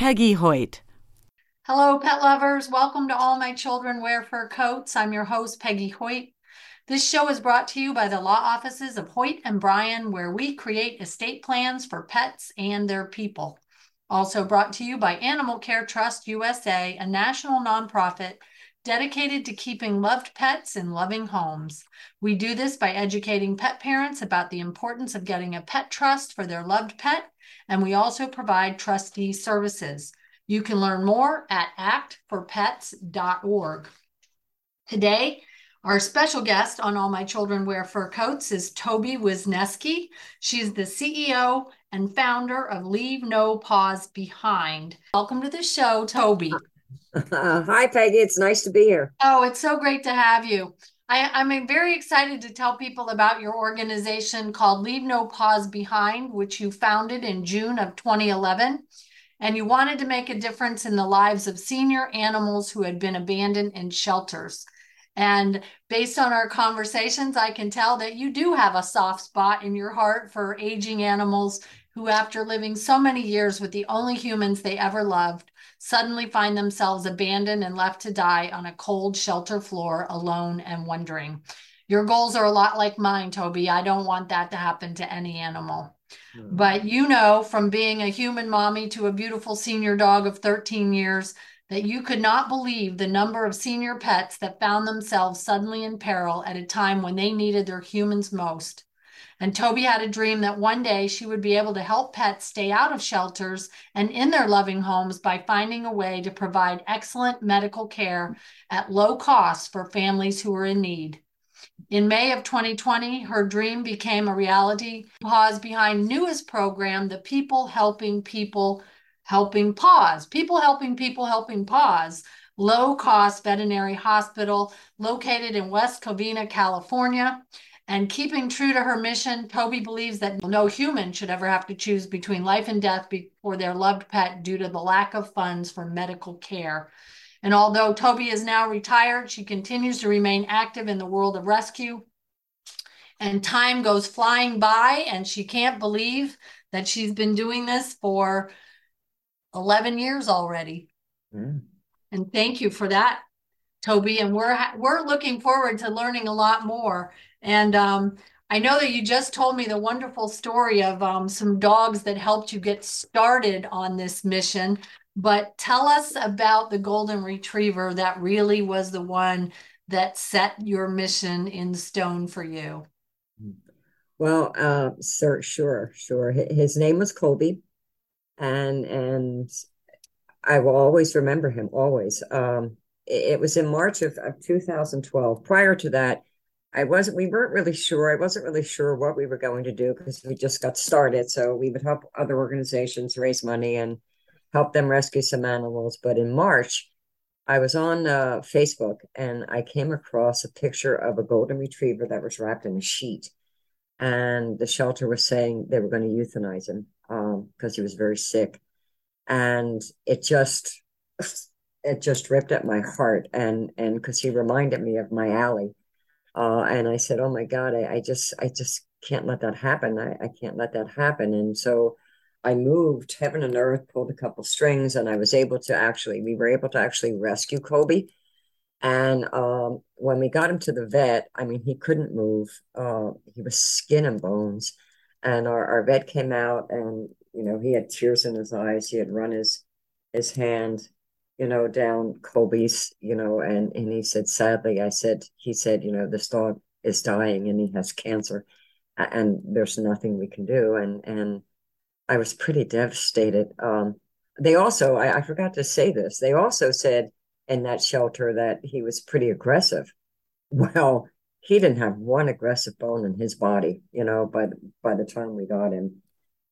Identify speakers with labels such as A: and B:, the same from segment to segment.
A: Peggy Hoyt.
B: Hello, pet lovers. Welcome to All My Children Wear Fur Coats. I'm your host, Peggy Hoyt. This show is brought to you by the law offices of Hoyt and Bryan, where we create estate plans for pets and their people. Also brought to you by Animal Care Trust USA, a national nonprofit dedicated to keeping loved pets in loving homes. We do this by educating pet parents about the importance of getting a pet trust for their loved pet, and we also provide trustee services. You can learn more at actforpets.org. Today, our special guest on All My Children Wear Fur Coats is Toby Wisneski. She's the CEO and founder of Leave No Paws Behind. Welcome to the show, Toby.
C: Uh, hi, Peggy. It's nice to be here.
B: Oh, it's so great to have you. I, am very excited to tell people about your organization called Leave No Paws Behind, which you founded in June of 2011. And you wanted to make a difference in the lives of senior animals who had been abandoned in shelters. And based on our conversations, I can tell that you do have a soft spot in your heart for aging animals who, after living so many years with the only humans they ever loved, suddenly find themselves abandoned and left to die on a cold shelter floor alone and wondering. Your goals are a lot like mine, Toby. I don't want that to happen to any animal. Mm. But you know, from being a human mommy to a beautiful senior dog of 13 years, that you could not believe the number of senior pets that found themselves suddenly in peril at a time when they needed their humans most. And Toby had a dream that one day she would be able to help pets stay out of shelters and in their loving homes by finding a way to provide excellent medical care at low cost for families who are in need. In May of 2020, her dream became a reality. Paws behind newest program, the People Helping People Helping Paws. People Helping People Helping Paws low cost veterinary hospital located in West Covina, California. And keeping true to her mission, Toby believes that no human should ever have to choose between life and death for their loved pet due to the lack of funds for medical care. And although Toby is now retired, she continues to remain active in the world of rescue. And time goes flying by, and she can't believe that she's been doing this for 11 years already. Mm. And thank you for that, Toby. And we're we're looking forward to learning a lot more and um, I know that you just told me the wonderful story of um, some dogs that helped you get started on this mission. But tell us about the golden retriever that really was the one that set your mission in stone for you.
C: Well, uh, sir, sure, sure. His name was Colby, and and I will always remember him. Always. Um, it was in March of, of 2012. Prior to that, I wasn't, we weren't really sure. I wasn't really sure what we were going to do because we just got started. So we would help other organizations raise money and help them rescue some animals. But in March, I was on uh, Facebook and I came across a picture of a golden retriever that was wrapped in a sheet. And the shelter was saying they were going to euthanize him because um, he was very sick. And it just, it just ripped at my heart. And, and because he reminded me of my Allie uh, and I said, "Oh my God, I, I just, I just can't let that happen. I, I can't let that happen." And so I moved heaven and earth, pulled a couple strings, and I was able to actually, we were able to actually rescue Kobe. And um, when we got him to the vet, I mean, he couldn't move. Uh, he was skin and bones. And our, our vet came out, and you know, he had tears in his eyes. He had run his his hand you know, down Colby's, you know, and, and he said, sadly, I said, he said, you know, this dog is dying and he has cancer and there's nothing we can do. And, and I was pretty devastated. Um, they also, I, I forgot to say this, they also said in that shelter that he was pretty aggressive. Well, he didn't have one aggressive bone in his body, you know, by, by the time we got him.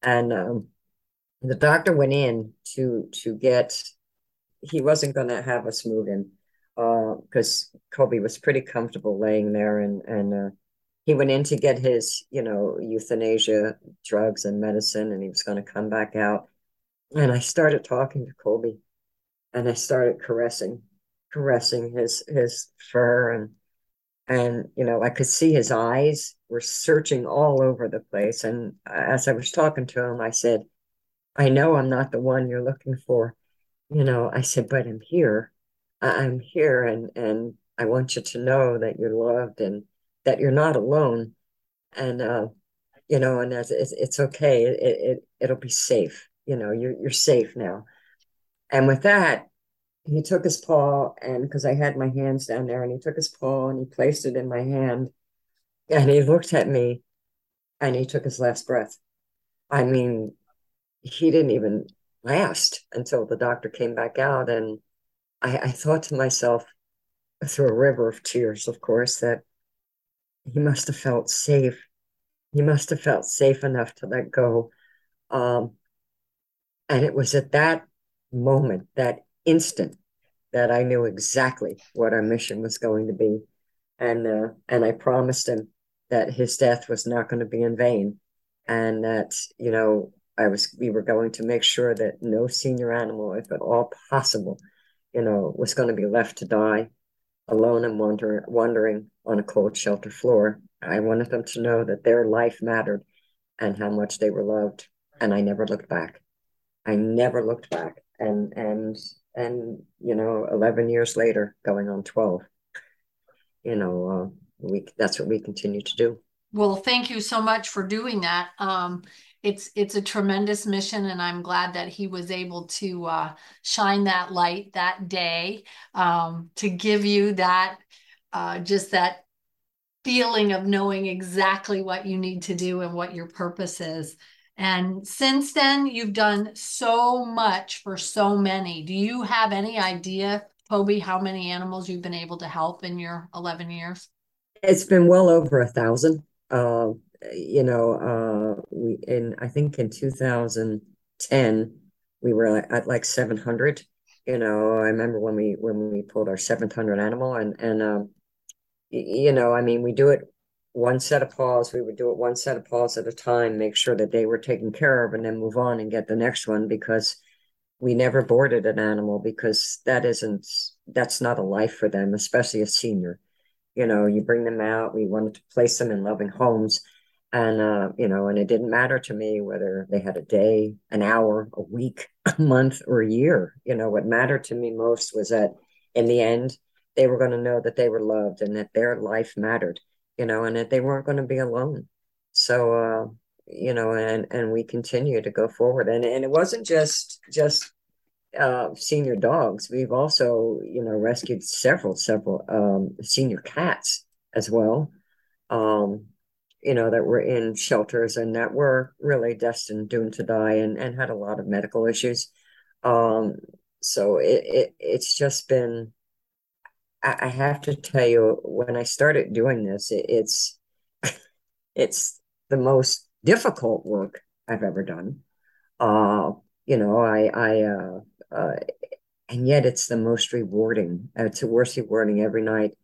C: And, um, the doctor went in to to get he wasn't going to have us move because uh, Kobe was pretty comfortable laying there and and uh, he went in to get his you know euthanasia drugs and medicine and he was going to come back out. And I started talking to Kobe and I started caressing caressing his his fur and and you know I could see his eyes were searching all over the place. And as I was talking to him I said I know I'm not the one you're looking for you know I said but I'm here. I'm here and and I want you to know that you're loved and that you're not alone. And uh you know and as it's, it's okay. It, it it'll be safe. You know you're you're safe now. And with that he took his paw and because I had my hands down there and he took his paw and he placed it in my hand and he looked at me and he took his last breath. I mean, he didn't even last until the doctor came back out. And I, I thought to myself, through a river of tears, of course, that he must have felt safe. He must have felt safe enough to let go. Um, and it was at that moment, that instant, that I knew exactly what our mission was going to be, and uh, and I promised him that his death was not going to be in vain, and that you know I was we were going to make sure that no senior animal, if at all possible, you know, was going to be left to die alone and wander, wandering on a cold shelter floor. I wanted them to know that their life mattered and how much they were loved, and I never looked back. I never looked back, and and and you know 11 years later going on 12 you know uh, we that's what we continue to do
B: well thank you so much for doing that um, it's it's a tremendous mission and i'm glad that he was able to uh, shine that light that day um, to give you that uh, just that feeling of knowing exactly what you need to do and what your purpose is and since then, you've done so much for so many. Do you have any idea, Toby, how many animals you've been able to help in your 11 years?
C: It's been well over a thousand. Uh, you know, uh, we in I think in 2010 we were at like 700. You know, I remember when we when we pulled our 700 animal, and and um, you know, I mean, we do it one set of paws. We would do it one set of paws at a time, make sure that they were taken care of, and then move on and get the next one because we never boarded an animal because that isn't that's not a life for them, especially a senior. You know, you bring them out. We wanted to place them in loving homes, and uh, you know, and it didn't matter to me whether they had a day, an hour, a week, a month, or a year. You know, what mattered to me most was that in the end, they were going to know that they were loved and that their life mattered you know, and that they weren't going to be alone. So, uh, you know, and and we continue to go forward, and and it wasn't just just uh, senior dogs. We've also, you know, rescued several several um, senior cats as well. Um, you know, that were in shelters and that were really destined, doomed to die, and and had a lot of medical issues. Um, so it, it it's just been I have to tell you, when I started doing this, it's it's the most difficult work I've ever done. Uh, you know, I I uh, uh, and yet it's the most rewarding. It's the worst rewarding every night.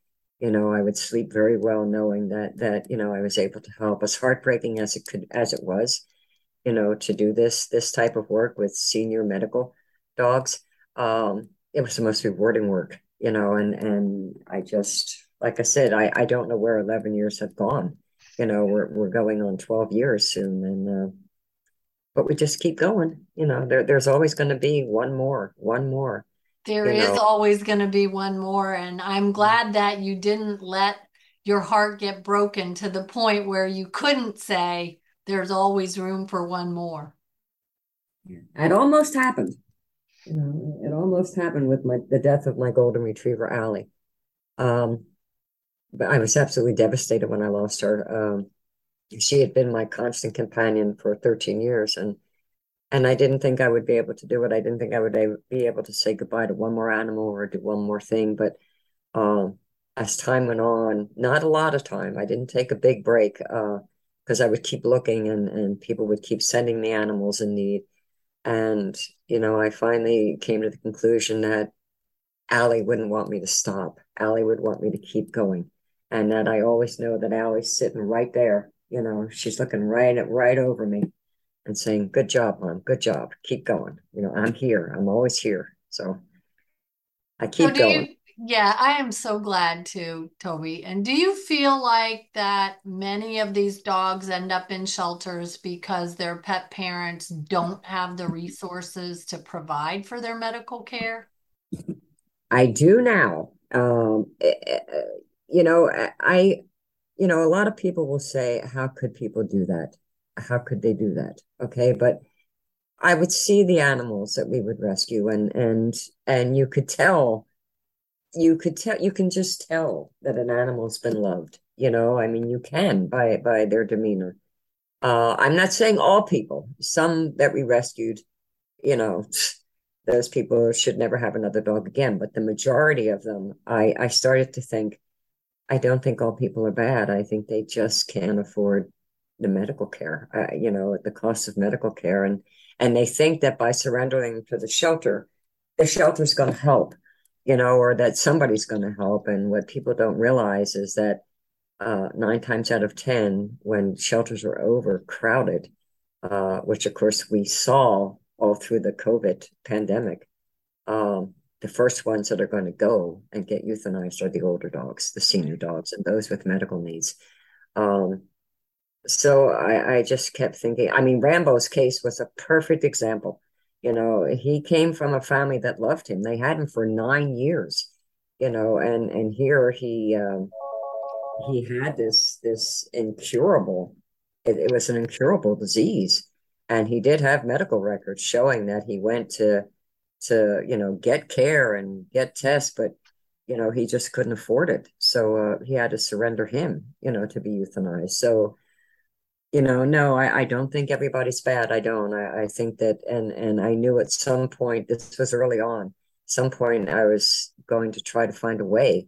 C: You know, I would sleep very well knowing that that you know I was able to help. As heartbreaking as it could as it was, you know, to do this this type of work with senior medical dogs, um, it was the most rewarding work you know, and and I just like I said, I I don't know where eleven years have gone. You know, we're we're going on twelve years soon, and uh, but we just keep going. You know, there there's always going to be one more, one more.
B: There is know. always going to be one more, and I'm glad that you didn't let your heart get broken to the point where you couldn't say there's always room for one more.
C: It almost happened. You know, it almost happened with my the death of my golden retriever Allie. Um, but I was absolutely devastated when I lost her. Um, she had been my constant companion for 13 years, and and I didn't think I would be able to do it. I didn't think I would be able to say goodbye to one more animal or do one more thing. But um, as time went on, not a lot of time. I didn't take a big break because uh, I would keep looking, and and people would keep sending me animals in need And, you know, I finally came to the conclusion that Allie wouldn't want me to stop. Allie would want me to keep going. And that I always know that Allie's sitting right there. You know, she's looking right at right over me and saying, Good job, mom. Good job. Keep going. You know, I'm here. I'm always here. So I keep so going.
B: You, yeah, I am so glad to, Toby. And do you feel like that many of these dogs end up in shelters because their pet parents don't have the resources to provide for their medical care?
C: I do now. Um, eh, eh, you know, I, you know, a lot of people will say, how could people do that? How could they do that? Okay. But I would see the animals that we would rescue and, and, and you could tell you could tell you can just tell that an animal's been loved you know i mean you can by by their demeanor uh i'm not saying all people some that we rescued you know those people should never have another dog again but the majority of them i i started to think i don't think all people are bad i think they just can't afford the medical care uh, you know the cost of medical care and and they think that by surrendering to the shelter the shelter's going to help you know, or that somebody's going to help. And what people don't realize is that uh, nine times out of 10, when shelters are overcrowded, uh, which of course we saw all through the COVID pandemic, um, the first ones that are going to go and get euthanized are the older dogs, the senior dogs, and those with medical needs. Um, so I, I just kept thinking, I mean, Rambo's case was a perfect example you know, he came from a family that loved him. They had him for nine years, you know, and and here he um, he had this this incurable. It, it was an incurable disease, and he did have medical records showing that he went to to you know get care and get tests, but you know he just couldn't afford it, so uh, he had to surrender him, you know, to be euthanized. So you know no I, I don't think everybody's bad i don't. I, I think that and and i knew at some point this was early on some point i was going to try to find a way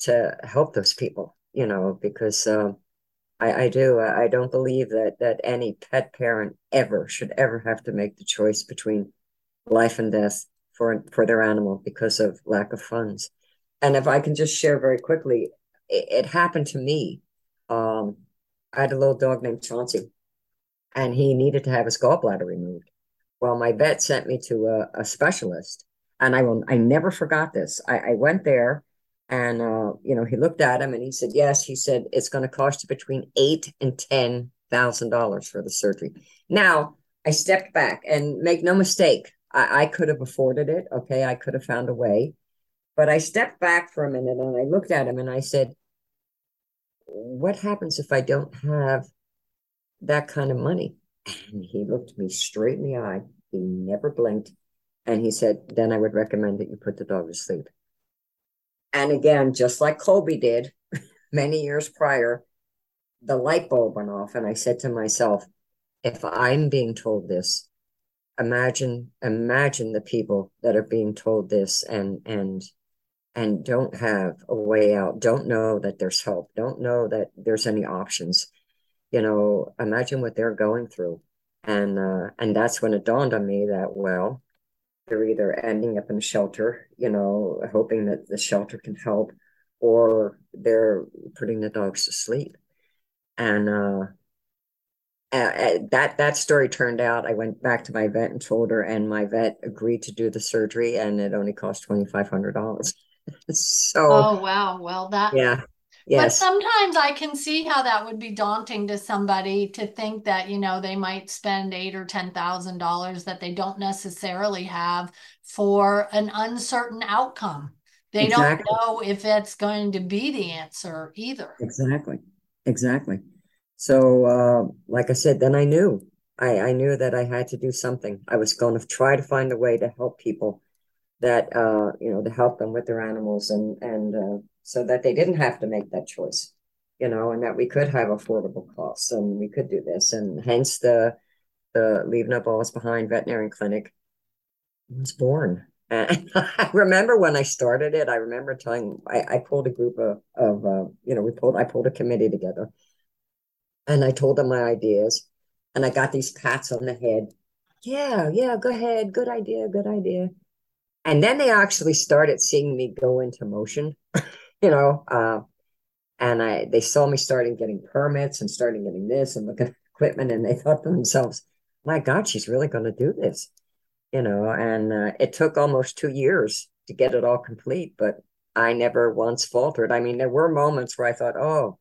C: to help those people you know because um, I, I do i don't believe that that any pet parent ever should ever have to make the choice between life and death for for their animal because of lack of funds. And if i can just share very quickly it, it happened to me um, I had a little dog named Chauncey, and he needed to have his gallbladder removed. Well, my vet sent me to a, a specialist, and I will I never forgot this. I, I went there, and uh, you know he looked at him and he said, "Yes." He said it's going to cost you between eight and ten thousand dollars for the surgery. Now I stepped back and make no mistake, I, I could have afforded it. Okay, I could have found a way, but I stepped back for a minute and I looked at him and I said, what happens if I don't have that kind of money? And he looked me straight in the eye. He never blinked. And he said, then I would recommend that you put the dog to sleep. And again, just like Colby did many years prior, the light bulb went off. And I said to myself, if I'm being told this, imagine, imagine the people that are being told this and, and and don't have a way out, don't know that there's help, don't know that there's any options. You know, imagine what they're going through. And uh, and that's when it dawned on me that well, they're either ending up in a shelter, you know, hoping that the shelter can help, or they're putting the dogs to sleep. And uh, that that story turned out. I went back to my vet and told her, and my vet agreed to do the surgery, and it only cost twenty five hundred dollars. so
B: oh wow. Well that
C: yeah. Yes.
B: but sometimes i can see how that would be daunting to somebody to think that you know they might spend eight or ten thousand dollars that they don't necessarily have for an uncertain outcome. They exactly. don't know if it's going to be the answer either.
C: Exactly. Exactly. So uh, like i said then i knew. I, I knew that i had to do something. I was going to try to find a way to help people that uh, you know to help them with their animals and and uh, so that they didn't have to make that choice you know and that we could have affordable costs and we could do this and hence the the leave no paws behind veterinary clinic was born and I remember when I started it I remember telling I, I pulled a group of, of uh, you know we pulled I pulled a committee together and I told them my ideas and I got these pats on the head yeah, yeah, go ahead. Good idea, good idea. And then they actually started seeing me go into motion, you know, uh, and I they saw me starting getting permits and starting getting this and looking at equipment, and they thought to themselves, "My God, she's really going to do this," you know. And uh, it took almost two years to get it all complete, but I never once faltered. I mean, there were moments where I thought, "Oh,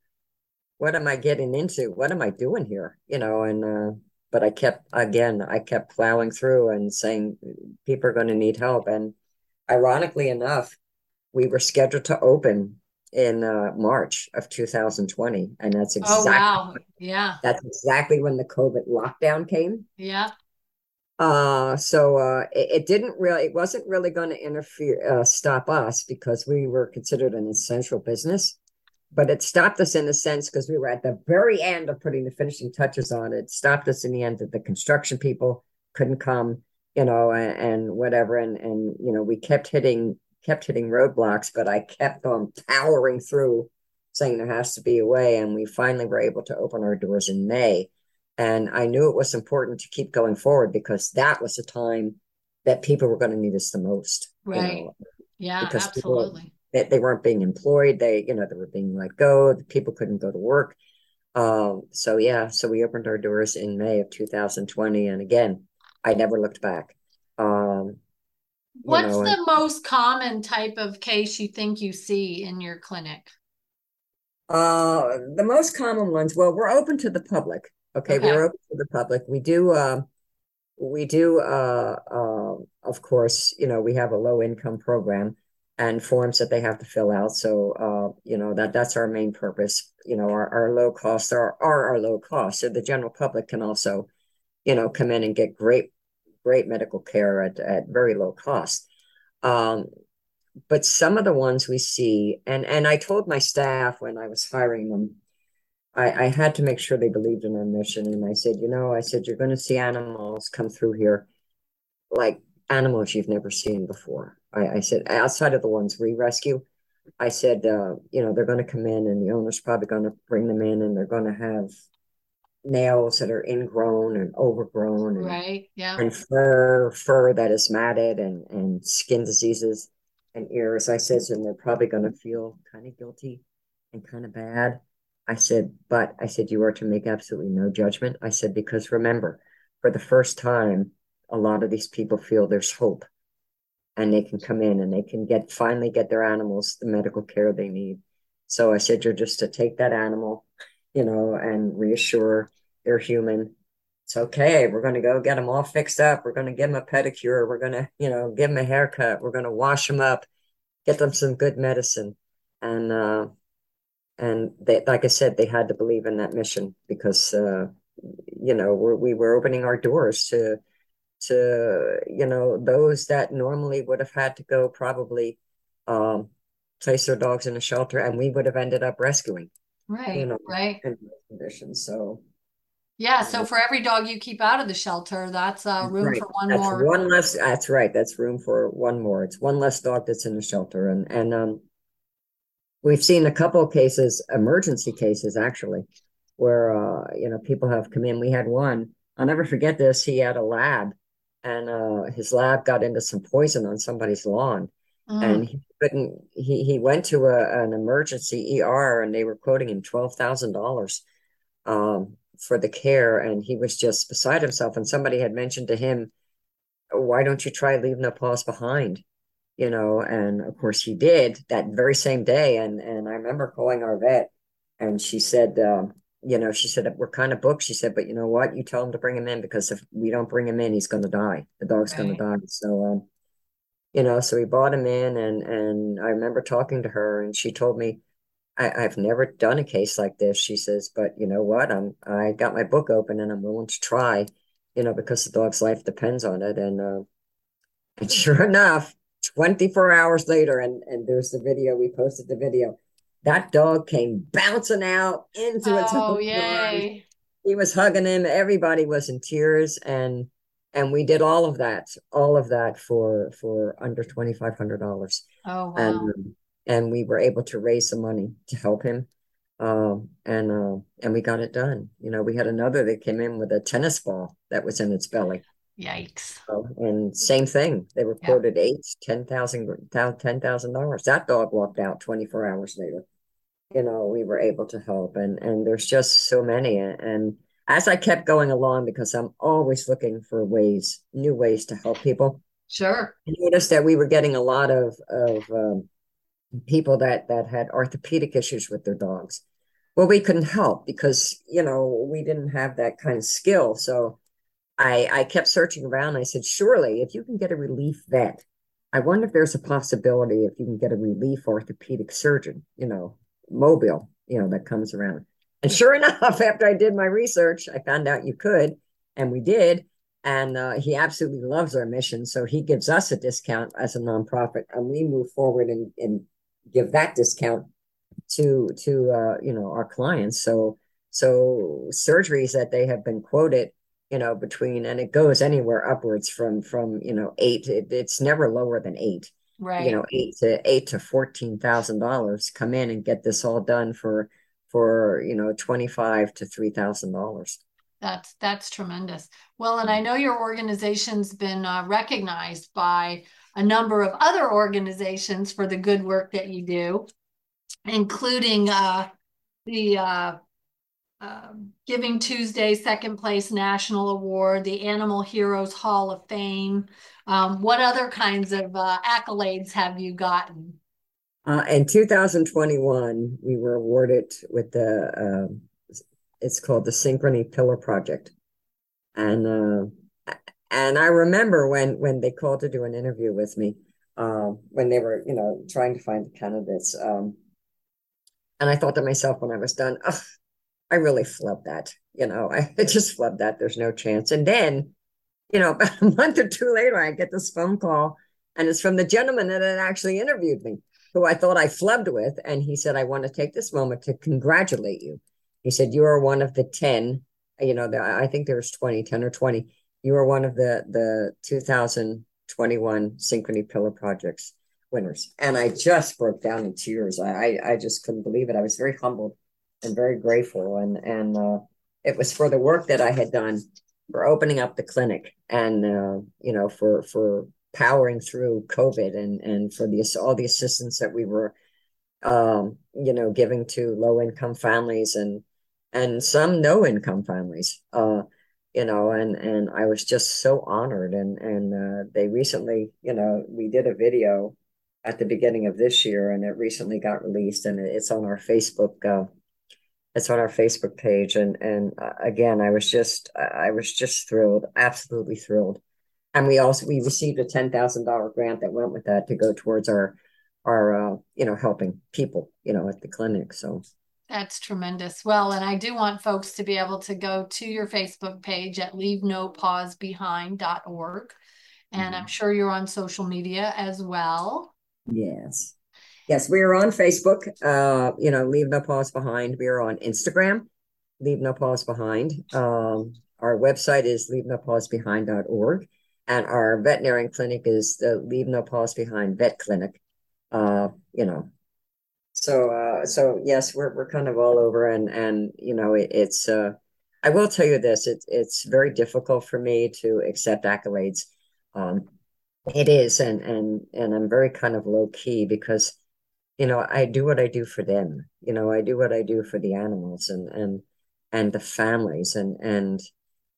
C: what am I getting into? What am I doing here?" You know, and uh, but I kept again, I kept plowing through and saying people are going to need help. And ironically enough, we were scheduled to open in uh, March of 2020, and that's exactly
B: oh wow, yeah,
C: that's exactly when the COVID lockdown came.
B: Yeah.
C: Uh, so uh, it, it didn't really, it wasn't really going to interfere, uh, stop us because we were considered an essential business but it stopped us in a sense because we were at the very end of putting the finishing touches on it. stopped us in the end that the construction people couldn't come, you know, and, and, whatever. And and you know, we kept hitting kept hitting roadblocks, but I kept on powering through, saying there has to be a way. And we finally were able to open our doors in May. And I knew it was important to keep going forward because that was the time that people were going to need us the most.
B: Right. You know, yeah, because absolutely.
C: People, they, they weren't being employed. They, you know, they were being let go. The people couldn't go to work. Um, so yeah, so we opened our doors in May of 2020, and again, I never looked back. Um,
B: What's know, the and, most common type of case you think you see in your clinic?
C: Uh, the most common ones. Well, we're open to the public. Okay, okay. we're open to the public. We do. Uh, we do. Uh, uh, of course, you know, we have a low income program and forms that they have to fill out. So, uh, you know, that that's our main purpose. You know, our, our low costs are, are our low costs. So the general public can also, you know, come in and get great, great medical care at, at very low cost. Um, but some of the ones we see, and, and I told my staff when I was hiring them, I, I had to make sure they believed in our mission. And I said, you know, I said, you're going to see animals come through here like animals you've never seen before. I, I said, outside of the ones we rescue, I said, uh, you know, they're going to come in and the owner's probably going to bring them in and they're going to have nails that are ingrown and overgrown and,
B: right yeah.
C: and fur fur that is matted and and skin diseases and ears. I said and they're probably going to feel kind of guilty and kind of bad. I said but i said you are to make absolutely no judgment. I said because remember for the first time a lot of these people feel there's hope and they can come in and they can get finally get their animals the medical care they need. So I said, you're just to take that animal, you know, and reassure they're human. It's okay. We're going to go get them all fixed up. We're going to give them a pedicure. We're going to, you know, give them a haircut. We're going to wash them up, get them some good medicine. And, uh, and they, like I said, they had to believe in that mission because, uh, you know, we're, we were opening our doors to, to you know those that normally would have had to go probably um, place their dogs in a shelter and we would have ended up rescuing
B: right you know right.
C: in conditions so.
B: Yeah so for every dog you keep out of the shelter that's uh, room right. for one
C: that's
B: more.
C: one less that's right that's room for one more it's one less dog that's in the shelter and and um we've seen a couple of cases emergency cases actually where uh you know people have come in we had one i'll never forget this he had a lab and uh, his lab got into some poison on somebody's lawn. Mm. And he couldn't. He he went to a, an emergency ER, and they were quoting him twelve thousand um, dollars for the care, and he was just beside himself. And somebody had mentioned to him, "Why don't you try leave no paws behind?" You know, and of course he did that very same day. And and I remember calling our vet, and she said, um, you know, she said, we're kind of booked. She said, but you know what? You tell him to bring him in because if we don't bring him in, he's going to die. The dog's right. going to die. So, um, you know, so we brought him in and, and I remember talking to her and she told me, I, I've never done a case like this. She says, but you know what? I'm, I got my book open and I'm willing to try, you know, because the dog's life depends on it. And, uh, and sure enough, 24 hours later, and, and there's the video, we posted the video that dog came bouncing out into its
B: oh yay
C: he was hugging him everybody was in tears and and we did all of that all of that for for under $2500
B: oh wow.
C: and and we were able to raise some money to help him um, and uh, and we got it done you know we had another that came in with a tennis ball that was in its belly
B: Yikes.
C: So, and same thing. They were quoted yeah. eight, ten thousand, ten thousand dollars. That dog walked out 24 hours later. You know, we were able to help. And and there's just so many. And as I kept going along, because I'm always looking for ways, new ways to help people.
B: Sure.
C: I noticed that we were getting a lot of of um, people that that had orthopedic issues with their dogs. Well, we couldn't help because you know we didn't have that kind of skill. So I I kept searching around. I said, surely if you can get a relief vet, I wonder if there's a possibility if you can get a relief orthopedic surgeon, you know, mobile, you know, that comes around. And sure enough, after I did my research, I found out you could, and we did. And uh, he absolutely loves our mission. So he gives us a discount as a nonprofit, and we move forward and, and give that discount to to uh, you know our clients. So so surgeries that they have been quoted, you know, between and it goes anywhere upwards from from you know eight. It, it's never lower than eight.
B: Right.
C: You know, eight to eight to fourteen thousand dollars. Come in and get this all done for for you know twenty five to three thousand dollars.
B: That's that's tremendous. Well, and I know your organization's been uh, recognized by a number of other organizations for the good work that you do, including uh, the uh, uh, Giving Tuesday Second Place National Award, the Animal Heroes Hall of Fame. Um, what other kinds of uh, accolades have you gotten?
C: Uh, in 2021, we were awarded with the um, it's called the Synchrony Pillar Project, and uh, and I remember when when they called to do an interview with me, um, when they were you know trying to find the candidates, um, and I thought to myself when I was done, I really flubbed that. You know, I just flubbed that. There's no chance. And then, you know, about a month or two later, I get this phone call, and it's from the gentleman that had actually interviewed me, who I thought I flubbed with, and he said, "I want to take this moment to congratulate you." He said, You are one of the 10, you know, the, I think there was 20, 10 or 20. You are one of the, the 2021 Synchrony Pillar Projects winners. And I just broke down in tears. I, I, I just couldn't believe it. I was very humbled and very grateful. And, and uh, it was for the work that I had done for opening up the clinic and, uh, you know, for, for powering through COVID and, and for the, all the assistance that we were, um, you know, giving to low income families and, and some no income families uh you know and and i was just so honored and and uh, they recently you know we did a video at the beginning of this year and it recently got released and it's on our facebook uh, it's on our facebook page and and uh, again i was just i was just thrilled absolutely thrilled and we also we received a $10000 grant that went with that to go towards our our uh, you know helping people you know at the clinic so
B: that's tremendous. Well, and I do want folks to be able to go to your Facebook page at leavenopawsbehind.org. And mm-hmm. I'm sure you're on social media as well.
C: Yes. Yes, we are on Facebook. Uh, you know, Leave No Paws Behind. We are on Instagram, Leave No Paws Behind. Um, our website is leavenopawsbehind.org. And our veterinary clinic is the Leave No Paws Behind Vet Clinic. Uh, you know, so uh, so yes, we're we're kind of all over, and and you know it, it's. Uh, I will tell you this: it's it's very difficult for me to accept accolades. Um, it is, and and and I'm very kind of low key because, you know, I do what I do for them. You know, I do what I do for the animals and and and the families, and and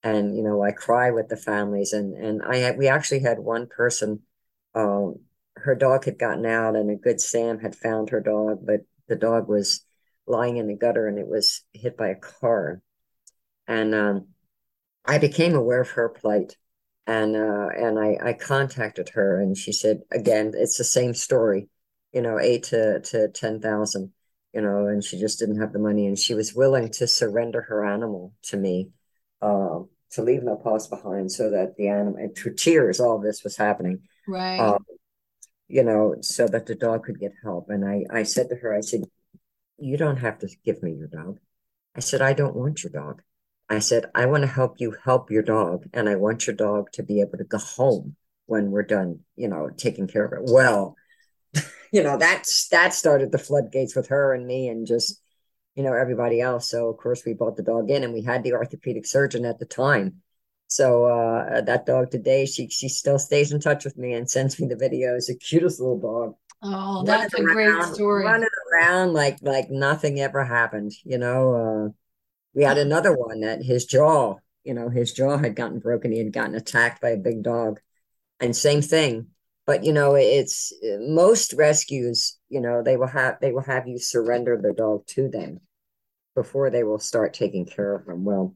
C: and you know, I cry with the families, and and I had, we actually had one person. Um, her dog had gotten out and a good Sam had found her dog, but the dog was lying in the gutter and it was hit by a car. And um, I became aware of her plight. And uh, and I, I contacted her and she said, again, it's the same story, you know, eight to, to 10,000, you know, and she just didn't have the money. And she was willing to surrender her animal to me, uh, to leave no paws behind so that the animal, and through tears, all this was happening.
B: Right. Uh,
C: you know, so that the dog could get help. And I, I said to her, I said, you don't have to give me your dog. I said, I don't want your dog. I said, I want to help you help your dog. And I want your dog to be able to go home when we're done, you know, taking care of it. Well, you know, that's, that started the floodgates with her and me and just, you know, everybody else. So of course we brought the dog in and we had the orthopedic surgeon at the time So uh, that dog today, she she still stays in touch with me and sends me the videos. The cutest little dog.
B: Oh, that's a great story.
C: Running around like like nothing ever happened. You know, uh, we had another one that his jaw, you know, his jaw had gotten broken. He had gotten attacked by a big dog, and same thing. But you know, it's most rescues. You know, they will have they will have you surrender the dog to them before they will start taking care of them. Well,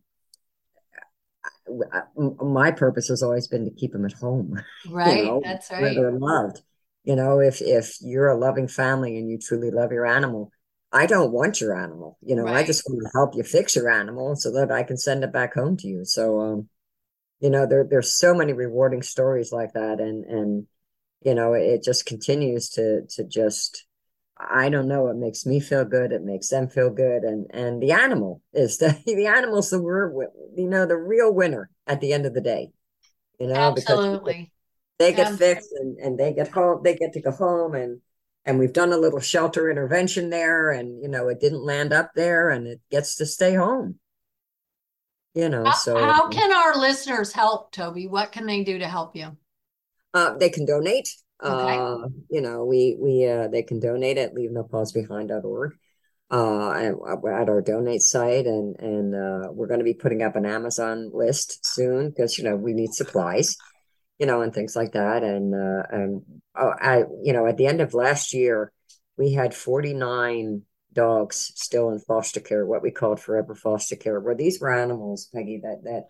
C: my purpose has always been to keep them at home.
B: Right. You know, That's right. Where
C: they're loved. You know, if if you're a loving family and you truly love your animal, I don't want your animal. You know, right. I just want to help you fix your animal so that I can send it back home to you. So um, you know, there there's so many rewarding stories like that and and you know, it just continues to to just I don't know. It makes me feel good. It makes them feel good, and and the animal is the the animal's the word. You know, the real winner at the end of the day. You know,
B: absolutely.
C: They get fixed and, and they get home. They get to go home, and and we've done a little shelter intervention there, and you know, it didn't land up there, and it gets to stay home. You know,
B: how,
C: so
B: how can our listeners help, Toby? What can they do to help you?
C: Uh, they can donate Okay. Uh, you know, we we uh, they can donate at leavenopawsbehind.org uh, and uh, at our donate site, and and uh, we're going to be putting up an Amazon list soon because you know we need supplies, you know, and things like that. And uh, and oh, I you know at the end of last year, we had forty nine dogs still in foster care, what we called forever foster care, where these were animals, Peggy, that that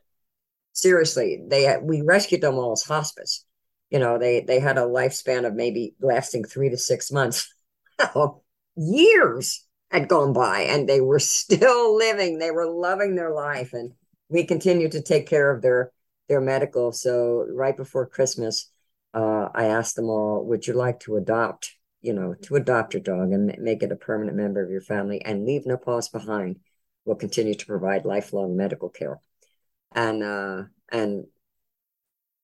C: seriously they we rescued them all as hospice you know they they had a lifespan of maybe lasting three to six months. Years had gone by and they were still living. They were loving their life and we continued to take care of their their medical. So right before christmas uh, i asked them all would you like to adopt you know to adopt your dog and make it a permanent member of your family and leave no paws behind? We'll continue to provide lifelong medical care. And uh and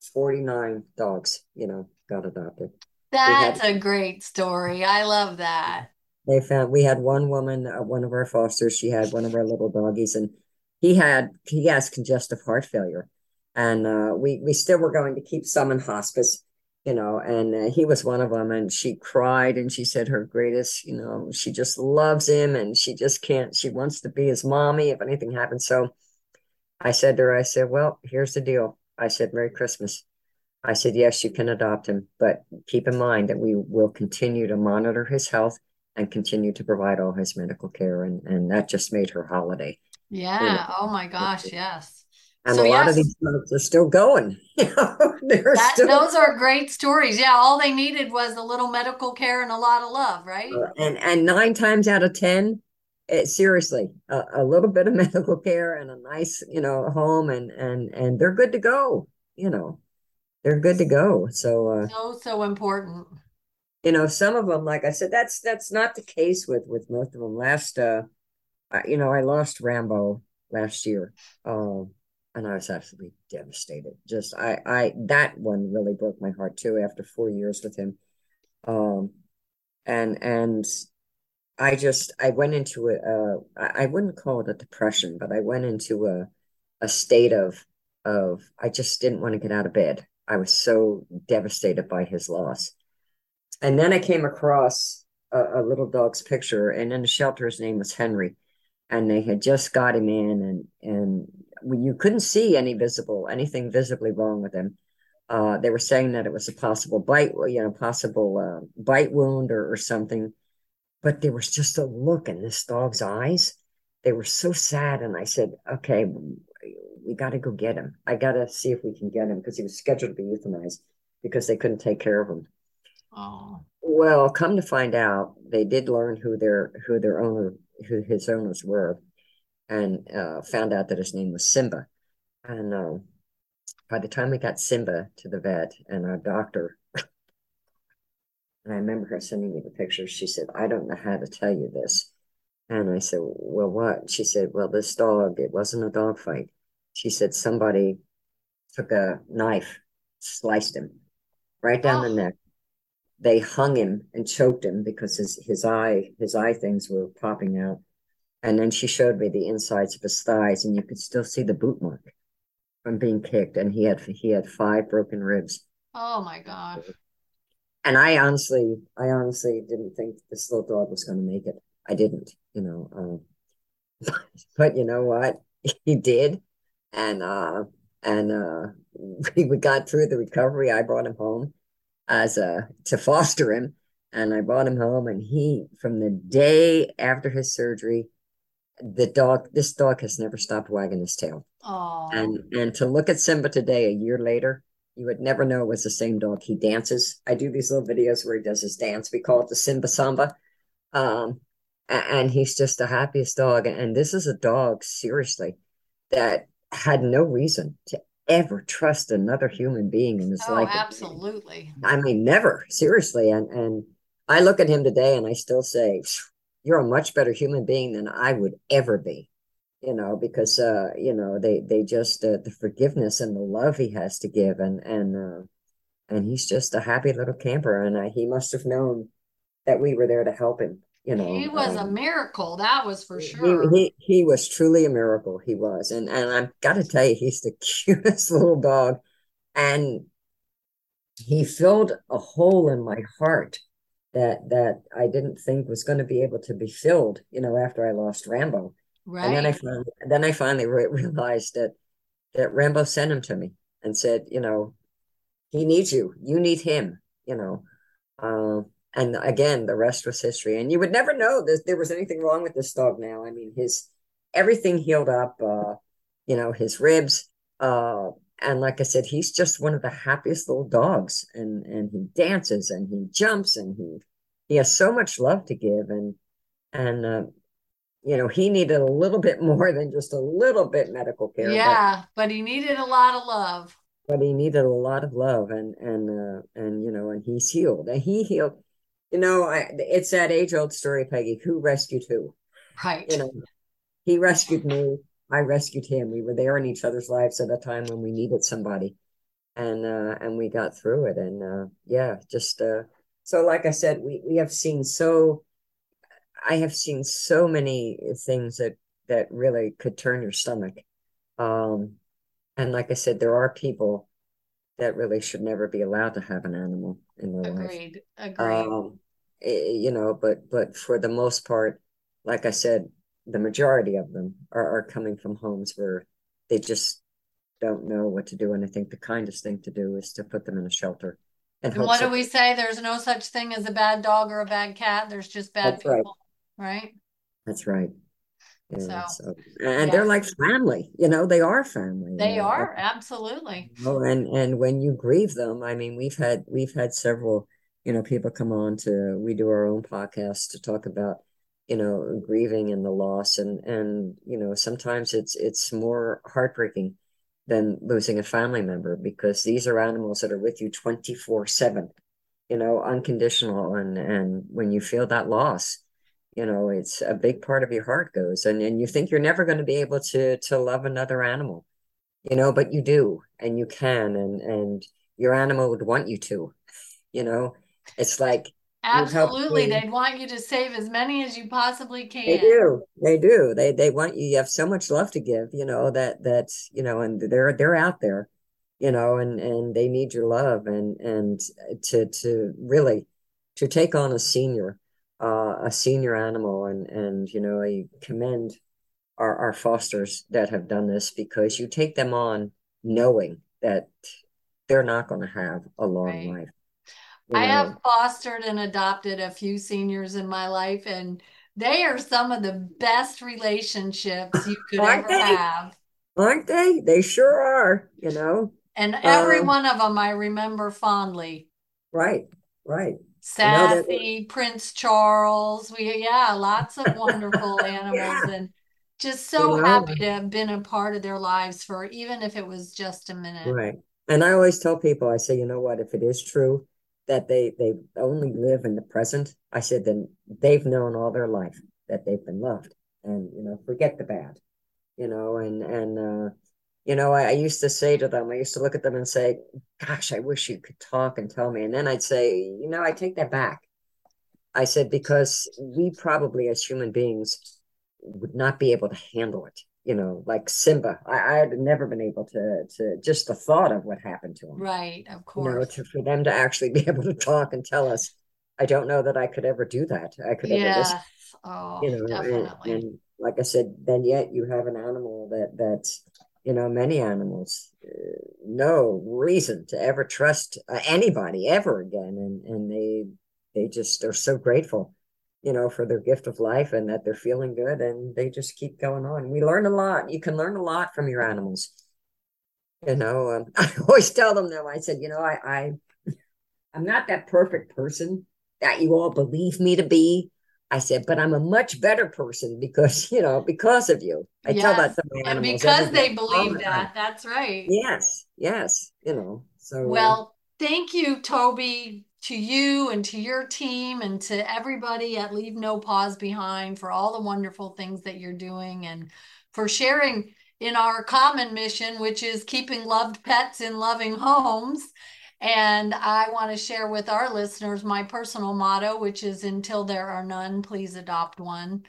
C: 49 dogs, you know, got adopted.
B: That's had, a great story. I love that.
C: They found we had one woman, uh, one of our fosters, she had one of our little doggies, and he had he has congestive heart failure, and uh, we we still were going to keep some in hospice, you know, and uh, he was one of them, and she cried and she said her greatest, you know, she just loves him and she just can't, she wants to be his mommy if anything happens. So I said to her, I said, well, here's the deal I said, Merry Christmas. I said, Yes, you can adopt him, but keep in mind that we will continue to monitor his health and continue to provide all his medical care. And, and that just made her holiday.
B: Yeah. Oh my gosh. Yes.
C: And so, a lot yes, of these folks are still going.
B: That, still those are great stories. Yeah, all they needed was a little medical care and a lot of love, right? Uh,
C: and and nine times out of ten, it, seriously a, a, little bit of medical care and a nice you know home and and and they're good to go you know they're good to go. So uh
B: so so important.
C: you know some of them like i said that's that's not the case with with most of them last uh you know i lost rambo last year um and i was absolutely devastated. Just i i that one really broke my heart too after four years with him. Um and and I just I went into a I wouldn't call it a depression, but I went into a a state of of I just didn't want to get out of bed. I was so devastated by his loss. And then I came across a, a little dog's picture, and in the shelter, his name was Henry, and they had just got him in, and and you couldn't see any visible anything visibly wrong with him. Uh, they were saying that it was a possible bite, you know, possible uh, bite wound or, or something but there was just a look in this dog's eyes. They were so sad. And I said, okay, we got to go get him. I got to see if we can get him because he was scheduled to be euthanized because they couldn't take care of him.
B: Oh.
C: Well, come to find out, they did learn who their who their owner who his owners were, and uh, found out that his name was Simba. And uh, by the time we got Simba to the vet, and our doctor and I remember her sending me the pictures. She said, I don't know how to tell you this. And I said, Well, what? She said, Well, this dog, it wasn't a dog fight. She said, Somebody took a knife, sliced him right down oh. the neck. They hung him and choked him because his, his eye, his eye things were popping out. And then she showed me the insides of his thighs, and you could still see the boot mark. from being kicked, and he had he had five broken ribs.
B: Oh my gosh.
C: And I honestly, I honestly didn't think this little dog was going to make it. I didn't, you know. Um, but you know what? He did, and uh, and uh, we, we got through the recovery. I brought him home as a to foster him, and I brought him home. And he, from the day after his surgery, the dog, this dog has never stopped wagging his tail.
B: Oh.
C: And and to look at Simba today, a year later, you would never know it was the same dog. He dances. I do these little videos where he does his dance. We call it the Simba Samba. Um, and he's just the happiest dog. And this is a dog, seriously, that had no reason to ever trust another human being in his
B: oh,
C: life.
B: absolutely.
C: I mean, never, seriously. And and I look at him today and I still say, you're a much better human being than I would ever be. You know, because uh, you know, they they just uh, the forgiveness and the love he has to give and and uh and he's just a happy little camper and uh, he must have known that we were there to help him you know
B: he was um, a miracle that was for
C: sure. he, he, he was truly a miracle he was. And and i've got to tell you he's the cutest little dog and he filled a hole in my heart that that i didn't think was going to be able to be filled you know after i lost rambo right and then i finally then i finally re- realized that that rambo sent him to me and said you know he needs you. You need him you know. Uh, and again the rest was history. And you would never know that there was anything wrong with this dog now. I mean his everything healed up uh you know his ribs uh and like i said he's just one of the happiest little dogs. And and he dances and he jumps and he he has so much love to give. And and uh you know he needed a little bit more than just a little bit medical care
B: yeah but, but he needed a lot of love
C: but he needed a lot of love and and uh and you know and he's healed and he healed you know, I, it's that age old story, Peggy. Who rescued who?
B: Right.
C: You know, he rescued me. I rescued him. We were there in each other's lives at a time when we needed somebody, and uh, and we got through it. And uh, yeah, just uh, so like I said, we we have seen so. I have seen so many things that that really could turn your stomach. Um, and like I said, there are people that really should never be allowed to have an animal in their
B: agreed,
C: life.
B: Agreed. Um,
C: eh, you know, but but for the most part, like I said, the majority of them are, are coming from homes where they just don't know what to do. And I think the kindest thing to do is to put them in a shelter.
B: And, and what do we say? There's no such thing as a bad dog or a bad cat. There's just bad people, right. Right?
C: That's right. Yeah, so, so, and they're like family, you know, they are family.
B: They
C: you uh, know?
B: are absolutely.
C: Oh, and and when you grieve them, I mean, we've had we've had several, you know, people come on to we do our own podcast to talk about, you know, grieving and the loss, and and you know, sometimes it's it's more heartbreaking than losing a family member because these are animals that are with you twenty four seven, you know, unconditional, and and when you feel that loss you know it's a big part of your heart goes and and you think you're never going to be able to to love another animal you know but you do and you can and and your animal would want you to you know? It's like
B: absolutely they'd want you to save as many as you possibly can.
C: they do they do they they want you you have so much love to give you know that that's you know and they're they're out there you know and and they need your love and and to to really to take on a senior uh, a senior animal, and and you know I commend our our fosters that have done this because you take them on knowing that they're not going to have a long right. life.
B: You I know? have fostered and adopted a few seniors in my life, and they are some of the best relationships you could ever they? have.
C: Aren't they? They sure are, you know.
B: And every um, one of them I remember fondly.
C: Right, right.
B: Sassy, Prince Charles. We yeah, lots of wonderful animals yeah. and just so happy to have been a part of their lives for even if it was just a minute.
C: Right. And I always tell people, I say, you know what, if it is true that they they only live in the present, I said then they've known all their life that they've been loved. And you know, forget the bad. You know, and and uh you know, I, I, used to say to them, I used to look at them and say, Gosh, I wish you could talk and tell me. And then I'd say, You know, I take that back. I said, Because we probably as human beings would not be able to handle it. you know, like Simba. I, I had never been able to to just the thought of what happened to him.
B: Right, of course.
C: You know, to for them to actually be able to talk and tell us, I don't know that I could ever do that. I could ever listen,
B: Oh,
C: you know, and,
B: definitely.
C: and like I said, then yet you have an animal that that's, you know, many animals, uh, no reason to ever trust uh, anybody ever again, and and they they just are so grateful you know, for their gift of life and that they're feeling good and they just keep going on. We learn a lot. You can learn a lot from your animals. You know, um, I always tell them though, I said, you know, I, I I'm not that perfect person that you all believe me to be. I said, but I'm a much better person because, you know, because of you. I tell that to my
B: And
C: animals
B: because
C: every
B: they believe that, that's right.
C: Yes, yes, you know. So uh,
B: Well, thank you, Toby, to you and to your team and to everybody at Leave No Paws Behind for all the wonderful things that you're doing and for sharing in our common mission, which is keeping loved pets in loving homes. And I want to share with our listeners my personal motto, which is until there are none, please adopt one.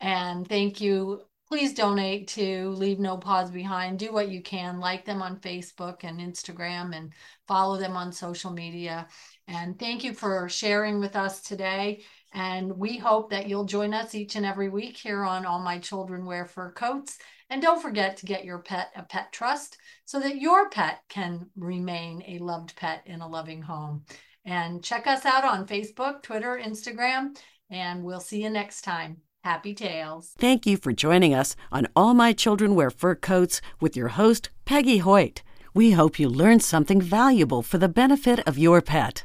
B: And thank you. Please donate to Leave No Paws Behind. Do what you can. Like them on Facebook and Instagram and follow them on social media. And thank you for sharing with us today. And we hope that you'll join us each and every week here on All My Children Wear Fur Coats. And don't forget to get your pet a pet trust so that your pet can remain a loved pet in a loving home. And check us out on Facebook, Twitter, Instagram, and we'll see you next time. Happy Tales.
A: Thank you for joining us on All My Children Wear Fur Coats with your host, Peggy Hoyt. We hope you learned something valuable for the benefit of your pet.